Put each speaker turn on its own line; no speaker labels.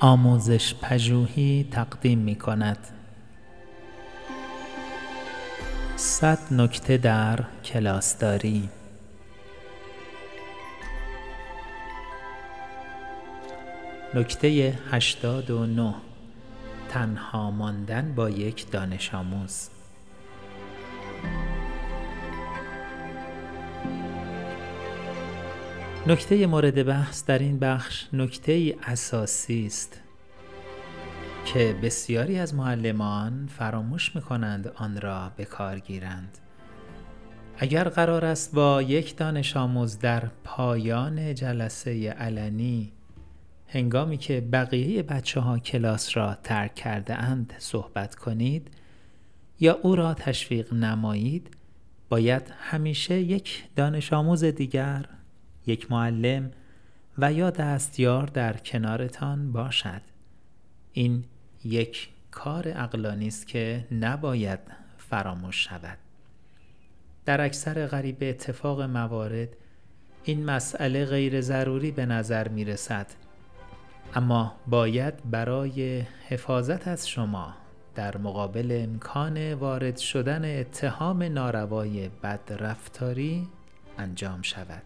آموزش پژوهی تقدیم می کند صد نکته در کلاسداری نکته هشتاد و نه. تنها ماندن با یک دانش آموز. نکته مورد بحث در این بخش نکته ای اساسی است که بسیاری از معلمان فراموش می کنند آن را به کار گیرند. اگر قرار است با یک دانش آموز در پایان جلسه علنی هنگامی که بقیه بچه ها کلاس را ترک کرده اند صحبت کنید یا او را تشویق نمایید باید همیشه یک دانش آموز دیگر یک معلم و یا دستیار در کنارتان باشد. این یک کار عقلانی است که نباید فراموش شود. در اکثر غریب اتفاق موارد این مسئله غیر ضروری به نظر می رسد اما باید برای حفاظت از شما در مقابل امکان وارد شدن اتهام ناروای بدرفتاری انجام شود.